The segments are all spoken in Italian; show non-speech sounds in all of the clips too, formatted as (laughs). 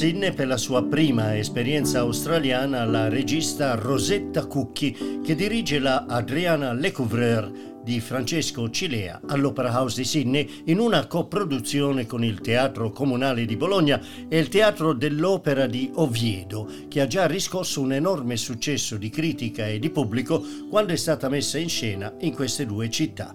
Sydney per la sua prima esperienza australiana la regista Rosetta Cucchi che dirige la Adriana Lecouvreur di Francesco Cilea all'Opera House di Sydney in una coproduzione con il Teatro Comunale di Bologna e il Teatro dell'Opera di Oviedo, che ha già riscosso un enorme successo di critica e di pubblico quando è stata messa in scena in queste due città.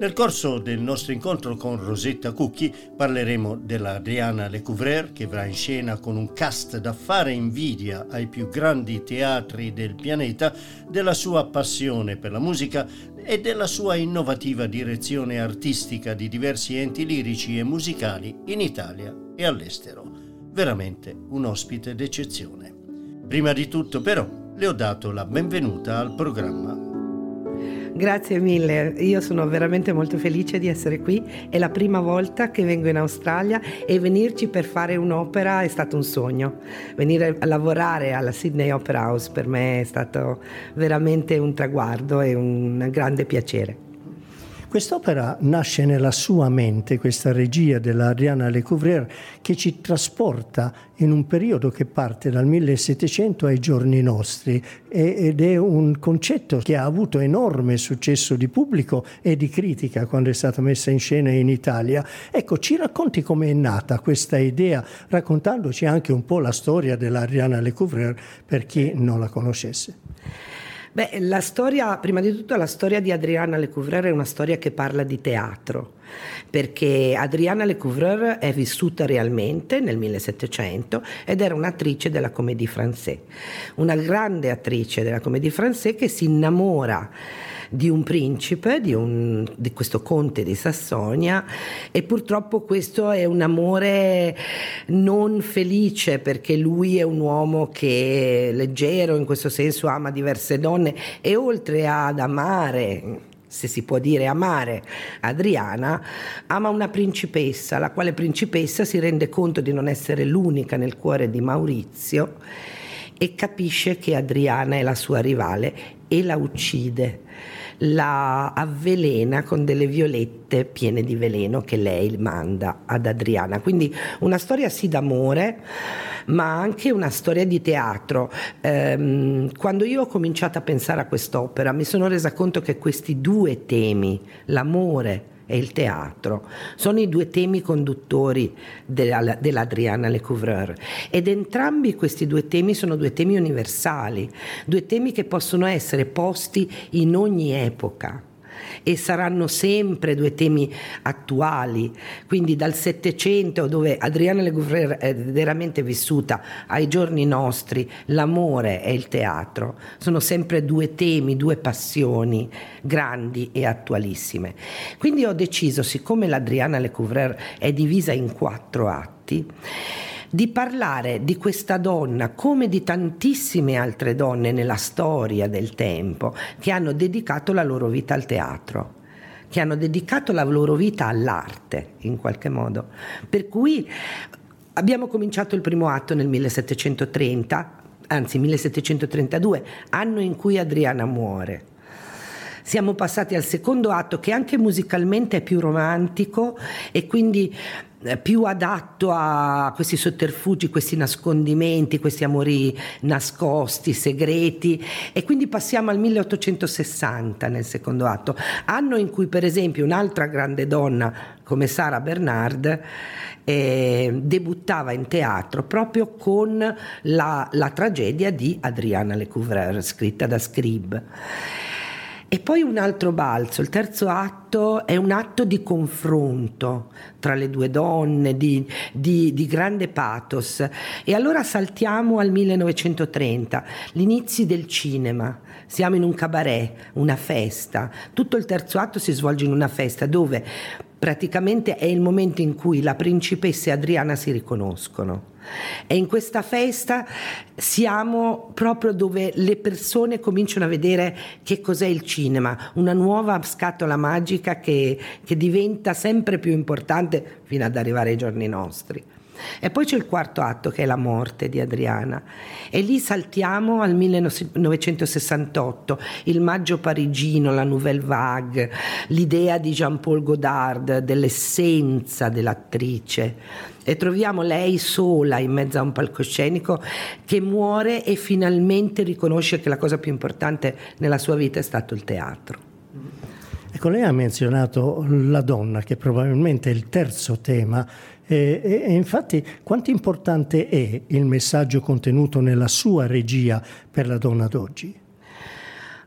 Nel corso del nostro incontro con Rosetta Cucchi parleremo della Adriana Lecouvreur che verrà in scena con un cast da fare invidia ai più grandi teatri del pianeta, della sua passione per la musica e della sua innovativa direzione artistica di diversi enti lirici e musicali in Italia e all'estero. Veramente un ospite d'eccezione. Prima di tutto però le ho dato la benvenuta al programma Grazie mille, io sono veramente molto felice di essere qui, è la prima volta che vengo in Australia e venirci per fare un'opera è stato un sogno. Venire a lavorare alla Sydney Opera House per me è stato veramente un traguardo e un grande piacere. Quest'opera nasce nella sua mente, questa regia della Adriana Lecouvreur, che ci trasporta in un periodo che parte dal 1700 ai giorni nostri ed è un concetto che ha avuto enorme successo di pubblico e di critica quando è stata messa in scena in Italia. Ecco, ci racconti come è nata questa idea, raccontandoci anche un po' la storia dell'Adriana Lecouvreur per chi non la conoscesse. Beh, la storia, prima di tutto la storia di Adriana Lecouvreur è una storia che parla di teatro, perché Adriana Lecouvreur è vissuta realmente nel 1700 ed era un'attrice della Comédie Française, una grande attrice della Comédie Française che si innamora di un principe, di, un, di, questo conte di Sassonia e purtroppo questo è un amore non felice perché lui è un uomo che è leggero, in questo senso ama diverse donne e oltre ad amare se si può dire amare Adriana, ama una principessa, la quale principessa si rende conto di non essere l'unica nel cuore di Maurizio e capisce che Adriana è la sua rivale e la uccide la avvelena con delle violette piene di veleno che lei manda ad Adriana. Quindi una storia sì d'amore, ma anche una storia di teatro. Ehm, quando io ho cominciato a pensare a quest'opera mi sono resa conto che questi due temi, l'amore e il teatro. Sono i due temi conduttori della, dell'Adriana Lecouvreur ed entrambi questi due temi sono due temi universali, due temi che possono essere posti in ogni epoca e saranno sempre due temi attuali, quindi dal Settecento dove Adriana Legouvreur è veramente vissuta ai giorni nostri, l'amore e il teatro, sono sempre due temi, due passioni grandi e attualissime. Quindi ho deciso, siccome l'Adriana Legouvreur è divisa in quattro atti, di parlare di questa donna come di tantissime altre donne nella storia del tempo che hanno dedicato la loro vita al teatro che hanno dedicato la loro vita all'arte in qualche modo. Per cui abbiamo cominciato il primo atto nel 1730, anzi 1732, anno in cui Adriana muore. Siamo passati al secondo atto che anche musicalmente è più romantico e quindi più adatto a questi sotterfugi, questi nascondimenti, questi amori nascosti, segreti e quindi passiamo al 1860 nel secondo atto, anno in cui per esempio un'altra grande donna come Sara Bernard eh, debuttava in teatro proprio con la, la tragedia di Adriana Lecouvreur scritta da Scribe. E poi un altro balzo, il terzo atto è un atto di confronto tra le due donne, di, di, di grande pathos. E allora saltiamo al 1930, l'inizio del cinema. Siamo in un cabaret, una festa. Tutto il terzo atto si svolge in una festa dove praticamente è il momento in cui la principessa e Adriana si riconoscono. E in questa festa siamo proprio dove le persone cominciano a vedere che cos'è il cinema, una nuova scatola magica che, che diventa sempre più importante fino ad arrivare ai giorni nostri. E poi c'è il quarto atto che è la morte di Adriana e lì saltiamo al 1968, il maggio parigino, la Nouvelle Vague, l'idea di Jean-Paul Godard dell'essenza dell'attrice e troviamo lei sola in mezzo a un palcoscenico che muore e finalmente riconosce che la cosa più importante nella sua vita è stato il teatro. Ecco, lei ha menzionato la donna, che probabilmente è il terzo tema e, e, e, infatti quanto importante è il messaggio contenuto nella sua regia per la donna d'oggi?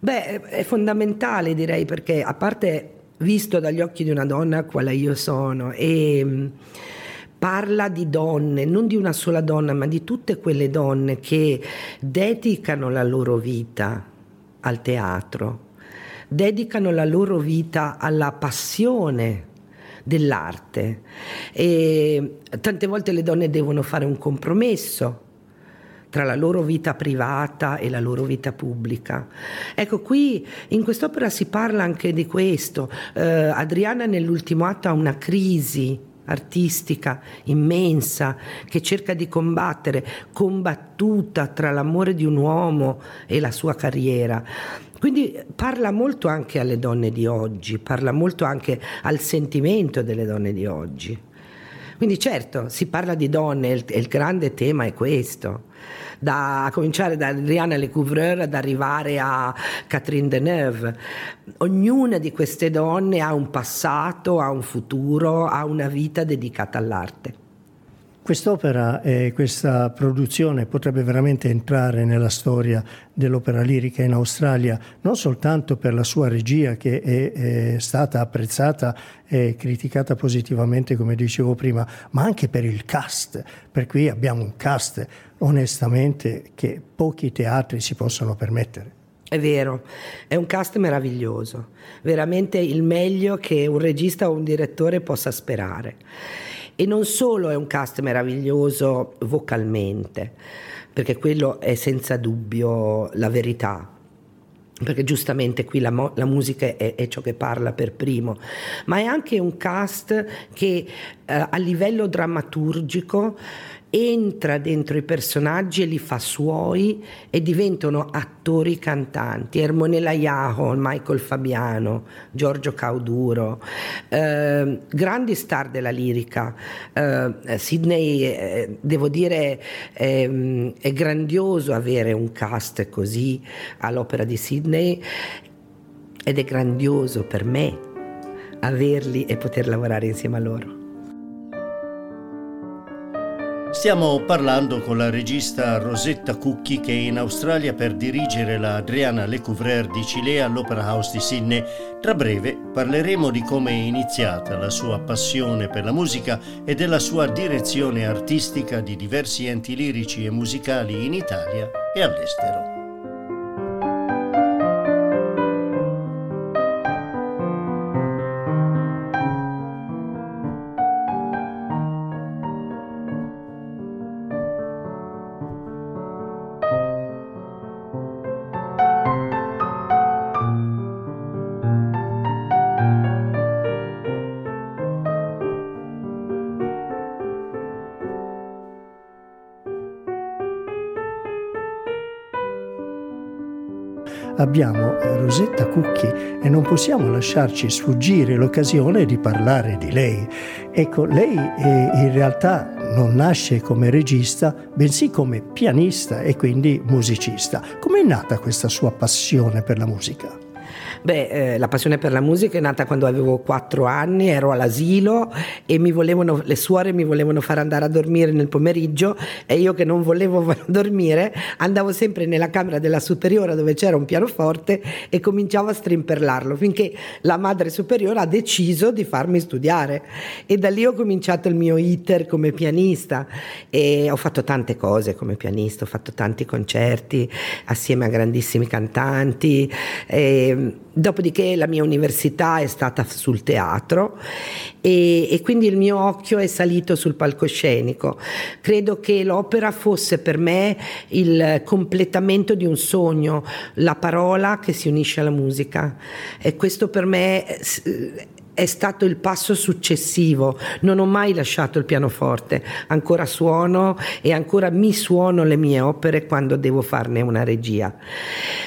Beh, è fondamentale direi perché a parte visto dagli occhi di una donna quale io sono e mm, parla di donne, non di una sola donna, ma di tutte quelle donne che dedicano la loro vita al teatro, dedicano la loro vita alla passione dell'arte. E tante volte le donne devono fare un compromesso tra la loro vita privata e la loro vita pubblica. Ecco, qui in quest'opera si parla anche di questo. Eh, Adriana nell'ultimo atto ha una crisi artistica immensa che cerca di combattere, combattuta tra l'amore di un uomo e la sua carriera. Quindi parla molto anche alle donne di oggi, parla molto anche al sentimento delle donne di oggi. Quindi certo, si parla di donne e il, grande tema è questo. Da a cominciare da Rihanna Lecouvreur ad arrivare a Catherine Deneuve. Ognuna di queste donne ha un passato, ha un futuro, ha una vita dedicata all'arte. Quest'opera e questa produzione potrebbe veramente entrare nella storia dell'opera lirica in Australia, non soltanto per la sua regia che è, è stata apprezzata e criticata positivamente, come dicevo prima, ma anche per il cast. Per cui abbiamo un cast onestamente che pochi teatri si possono permettere. È vero, è un cast meraviglioso, veramente il meglio che un regista o un direttore possa sperare. E non solo è un cast meraviglioso vocalmente, perché quello è senza dubbio la verità, perché giustamente qui la, mo- la musica è, è, ciò che parla per primo, ma è anche un cast che eh, a livello drammaturgico entra dentro i personaggi e li fa suoi e diventano attori cantanti. Ermonella Iaho, Michael Fabiano, Giorgio Cauduro, eh, grandi star della lirica. Eh, Sydney, eh, devo dire, ehm, è grandioso avere un cast così all'opera di Sydney ed è grandioso per me averli e poter lavorare insieme a loro. Stiamo parlando con la regista Rosetta Cucchi che è in Australia per dirigere la Adriana Lecouvreur di Cilea all'Opera House di Sydney. Tra breve parleremo di come è iniziata la sua passione per la musica e della sua direzione artistica di diversi enti lirici e musicali in Italia e all'estero. Abbiamo Rosetta Cucchi e non possiamo lasciarci sfuggire l'occasione di parlare di lei. Ecco, lei in realtà non nasce come regista, bensì come pianista e quindi musicista. Com'è nata questa sua passione per la musica? Beh, eh, la passione per la musica è nata quando avevo quattro anni, ero all'asilo e volevano, le suore mi volevano far andare a dormire nel pomeriggio e io che non volevo (laughs) dormire andavo sempre nella camera della superiore dove c'era un pianoforte e cominciavo a strimperlarlo finché la madre superiore ha deciso di farmi studiare e da lì ho cominciato il mio iter come pianista e ho fatto tante cose come pianista, ho fatto tanti concerti assieme a grandissimi cantanti. E, Dopodiché la mia università è stata sul teatro e, e, quindi il mio occhio è salito sul palcoscenico. Credo che l'opera fosse per me il completamento di un sogno, la parola che si unisce alla musica. E questo per me è stato il passo successivo. Non ho mai lasciato il pianoforte, ancora suono e ancora mi suono le mie opere quando devo farne una regia.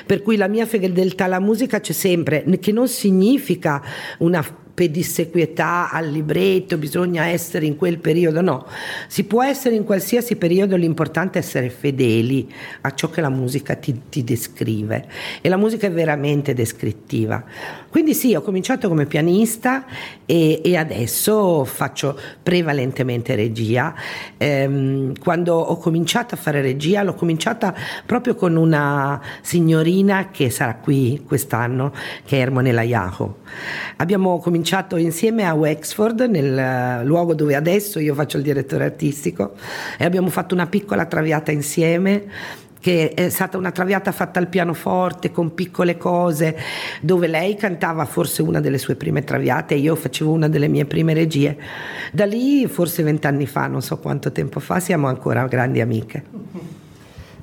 Per cui la mia fedeltà alla musica c'è sempre, che non significa una pedissequietà al libretto, bisogna essere in quel periodo, no, si può essere in qualsiasi periodo, l'importante è essere fedeli a ciò che la musica ti, ti descrive e la musica è veramente descrittiva. Quindi sì, ho cominciato come pianista e, e adesso faccio prevalentemente regia. Ehm, quando ho cominciato a fare regia l'ho cominciata proprio con una signorina che sarà qui quest'anno, che è Ermonella Iaho. Abbiamo cominciato cominciato insieme a Wexford, nel eh, luogo dove adesso io faccio il direttore artistico, e abbiamo fatto una piccola traviata insieme che è stata una traviata fatta al pianoforte con piccole cose, dove lei cantava forse una delle sue prime traviate e io facevo una delle mie prime regie. Da lì, forse vent'anni fa, non so quanto tempo fa, siamo ancora grandi amiche.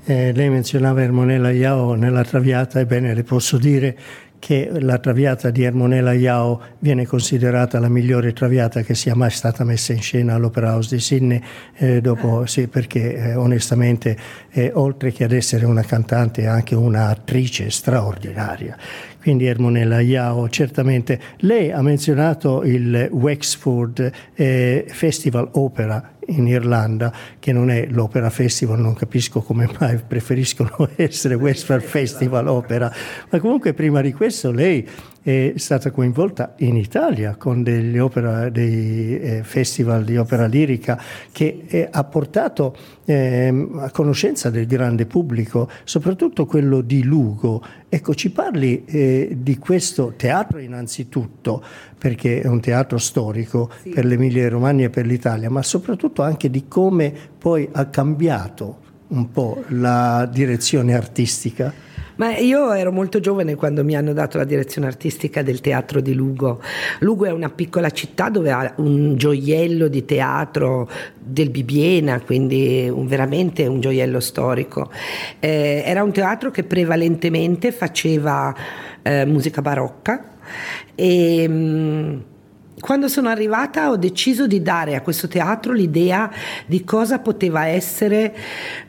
Eh, lei menzionava Ermonella Iao nella traviata, ebbene le posso dire che la traviata di Ermonella Iao viene considerata la migliore traviata che sia mai stata messa in scena all'Opera House di Sydney, eh, dopo, sì, perché eh, onestamente eh, oltre che ad essere una cantante è anche un'attrice straordinaria. Quindi Ermonella Iao, certamente. Lei ha menzionato il Wexford eh, Festival Opera in Irlanda, che non è l'Opera Festival, non capisco come mai preferiscono (laughs) essere Westford Festival Opera, ma comunque prima di questo lei è stata coinvolta in Italia con opera, dei eh, festival di opera lirica che eh, ha portato eh, a conoscenza del grande pubblico, soprattutto quello di Lugo. Ecco, ci parli eh, di questo teatro innanzitutto, perché è un teatro storico sì. per l'Emilia Romagna e per l'Italia, ma soprattutto anche di come poi ha cambiato un po' la direzione artistica. Ma io ero molto giovane quando mi hanno dato la direzione artistica del teatro di Lugo. Lugo è una piccola città dove ha un gioiello di teatro del Bibiena, quindi un, veramente un gioiello storico. Eh, era un teatro che prevalentemente faceva eh, musica barocca e mm, quando sono arrivata ho deciso di dare a questo teatro l'idea di cosa poteva essere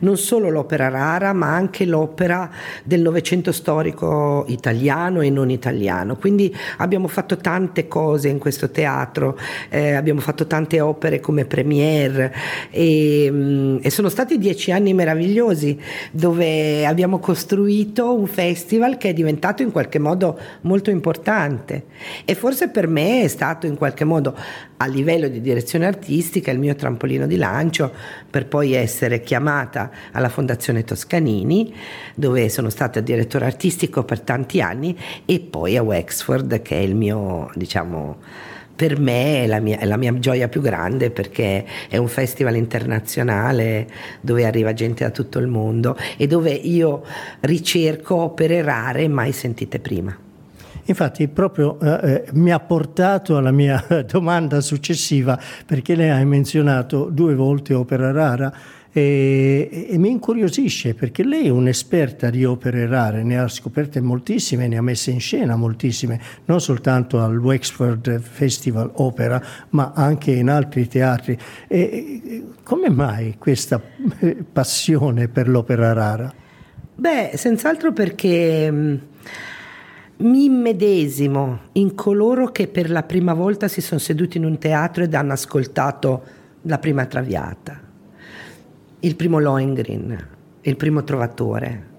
non solo l'opera rara, ma anche l'opera del Novecento storico italiano e non italiano. Quindi abbiamo fatto tante cose in questo teatro, eh, abbiamo fatto tante opere come premiere e, mm, e sono stati dieci anni meravigliosi dove abbiamo costruito un festival che è diventato in qualche modo molto importante e forse per me è stato in qualche modo a livello di direzione artistica il mio trampolino di lancio per poi essere chiamata alla Fondazione Toscanini dove sono stata direttore artistico per tanti anni e poi a Wexford che è il mio diciamo per me è la, mia, è la, mia, gioia più grande perché è un festival internazionale dove arriva gente da tutto il mondo e dove io ricerco opere rare mai sentite prima. Infatti proprio eh, eh, mi ha portato alla mia (laughs) domanda successiva perché lei ha menzionato due volte opera rara e, e, mi incuriosisce perché lei è un'esperta di opere rare, ne ha scoperte moltissime, ne ha messe in scena moltissime, non soltanto al Wexford Festival Opera, ma anche in altri teatri. E, come mai questa eh, passione per l'opera rara? Beh, senz'altro perché mi immedesimo in coloro che per la prima volta si sono seduti in un teatro ed hanno ascoltato la prima traviata, il primo Lohengrin, il primo trovatore.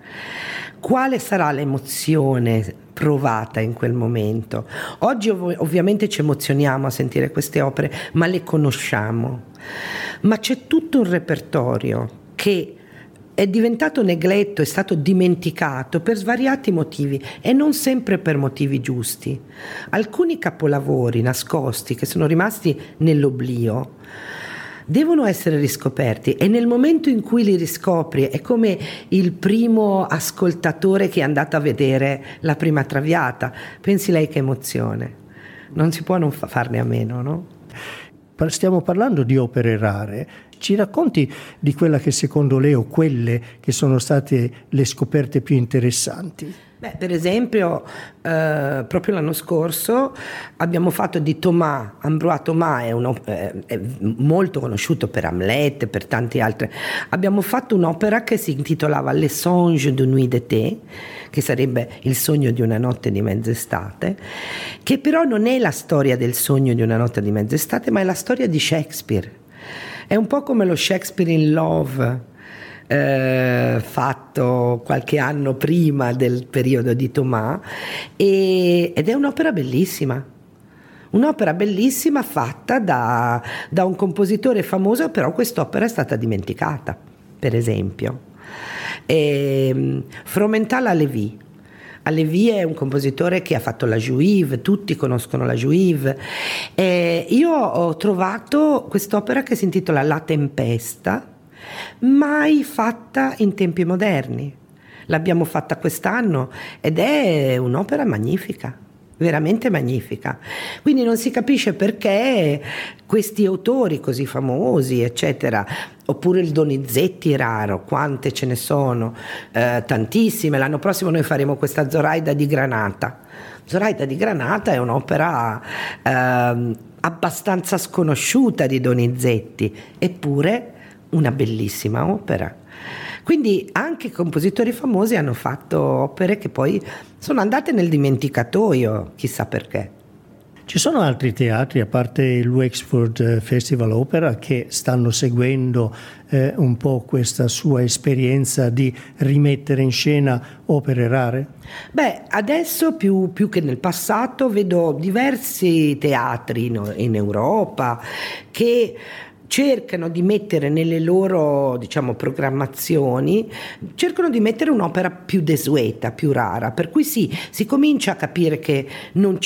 Quale sarà l'emozione provata in quel momento? Oggi ov- ovviamente ci emozioniamo a sentire queste opere, ma le conosciamo. Ma c'è tutto un repertorio che è diventato negletto, è stato dimenticato per svariati motivi e non sempre per motivi giusti. Alcuni capolavori nascosti che sono rimasti nell'oblio devono essere riscoperti e nel momento in cui li riscopri è come il primo ascoltatore che è andato a vedere la prima traviata. Pensi lei che emozione. Non si può non farne a meno, no? Stiamo parlando di opere rare. Ci racconti di quella che secondo lei o quelle che sono state le scoperte più interessanti? Beh, per esempio, eh, proprio l'anno scorso abbiamo fatto di Thomas, Ambroise Thomas è, uno, eh, è, molto conosciuto per Hamlet per tante altre. Abbiamo fatto un'opera che si intitolava Les songes de nuit d'été, che sarebbe il sogno di una notte di mezz'estate, che però non è la storia del sogno di una notte di mezz'estate, ma è la storia di Shakespeare. È un po' come lo Shakespeare in Love eh, fatto qualche anno prima del periodo di Thomas e, ed è un'opera bellissima. Un'opera bellissima fatta da, da un compositore famoso, però quest'opera è stata dimenticata, per esempio. E, ehm, Fromental Alevi. Alevi è un compositore che ha fatto la Juive, tutti conoscono la Juive. E io ho trovato quest'opera che si intitola La Tempesta, mai fatta in tempi moderni. L'abbiamo fatta quest'anno ed è un'opera magnifica veramente magnifica. Quindi non si capisce perché questi autori così famosi, eccetera, oppure il Donizetti raro, quante ce ne sono, eh, tantissime. L'anno prossimo noi faremo questa Zoraida di Granata. Zoraida di Granata è un'opera eh, abbastanza sconosciuta di Donizetti, eppure una bellissima opera. Quindi anche compositori famosi hanno fatto opere che poi sono andate nel dimenticatoio, chissà perché. Ci sono altri teatri, a parte il Wexford Festival Opera, che stanno seguendo eh, un po' questa sua esperienza di rimettere in scena opere rare? Beh, adesso più, più che nel passato vedo diversi teatri in, in Europa che cercano di mettere nelle loro diciamo, programmazioni, cercano di mettere un'opera più desueta, più rara, per cui sì, si comincia a capire che non,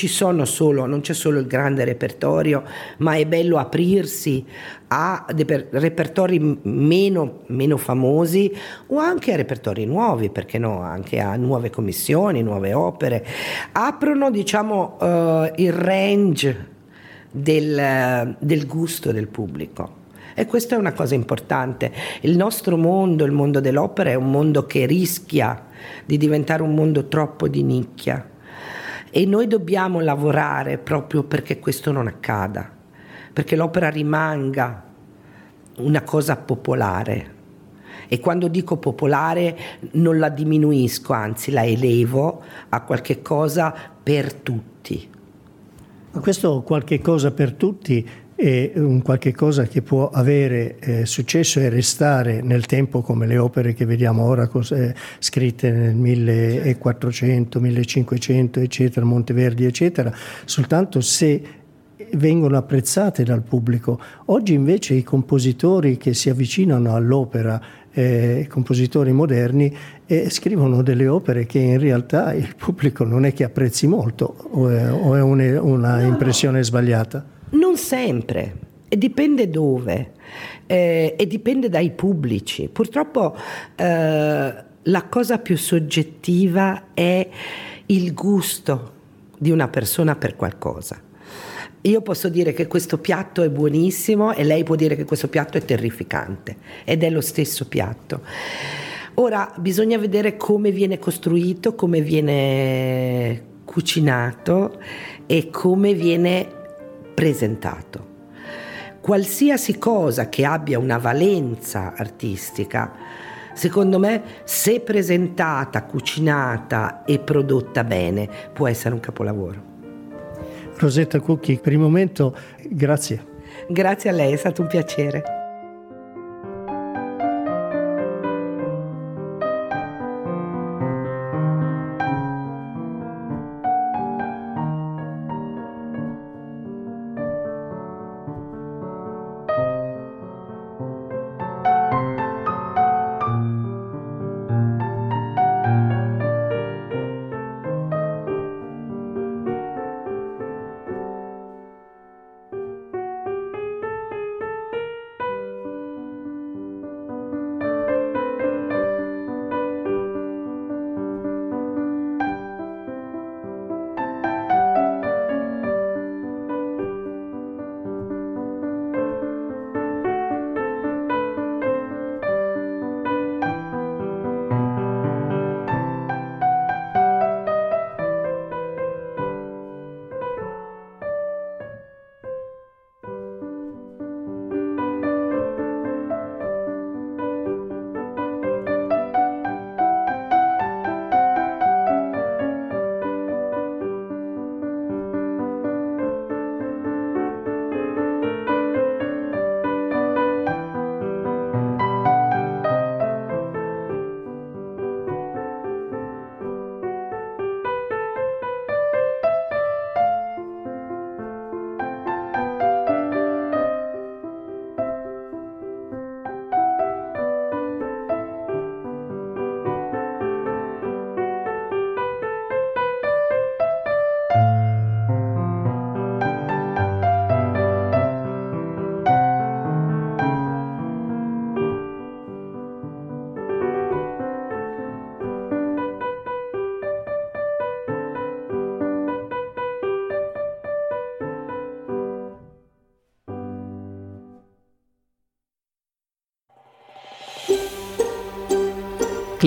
solo, non c'è solo il grande repertorio, ma è bello aprirsi a repertori meno, meno famosi o anche a repertori nuovi, perché no, anche a nuove commissioni, nuove opere, aprono diciamo uh, il range del, del gusto del pubblico. E questa è una cosa importante. Il nostro mondo, il mondo dell'opera, è un mondo che rischia di diventare un mondo troppo di nicchia. E noi dobbiamo lavorare proprio perché questo non accada, perché l'opera rimanga una cosa popolare. E quando dico popolare non la diminuisco, anzi la elevo a qualche cosa per tutti. Questo qualche cosa per tutti è un qualche cosa che può avere eh, successo e restare nel tempo come le opere che vediamo ora cose, scritte nel 1400, 1500 eccetera, Monteverdi eccetera, soltanto se vengono apprezzate dal pubblico. Oggi invece i compositori che si avvicinano all'opera, eh, compositori moderni, eh, scrivono delle opere che in realtà il pubblico non è che apprezzi molto o è, o è una, una no, impressione sbagliata. Non sempre, e dipende dove, eh, e dipende dai pubblici. Purtroppo eh, la cosa più soggettiva è il gusto di una persona per qualcosa. Io posso dire che questo piatto è buonissimo e lei può dire che questo piatto è terrificante ed è lo stesso piatto. Ora bisogna vedere come viene costruito, come viene cucinato e come viene presentato. Qualsiasi cosa che abbia una valenza artistica, secondo me, se presentata, cucinata e prodotta bene, può essere un capolavoro. Rosetta Cucchi, per il momento grazie. Grazie a lei, è stato un piacere.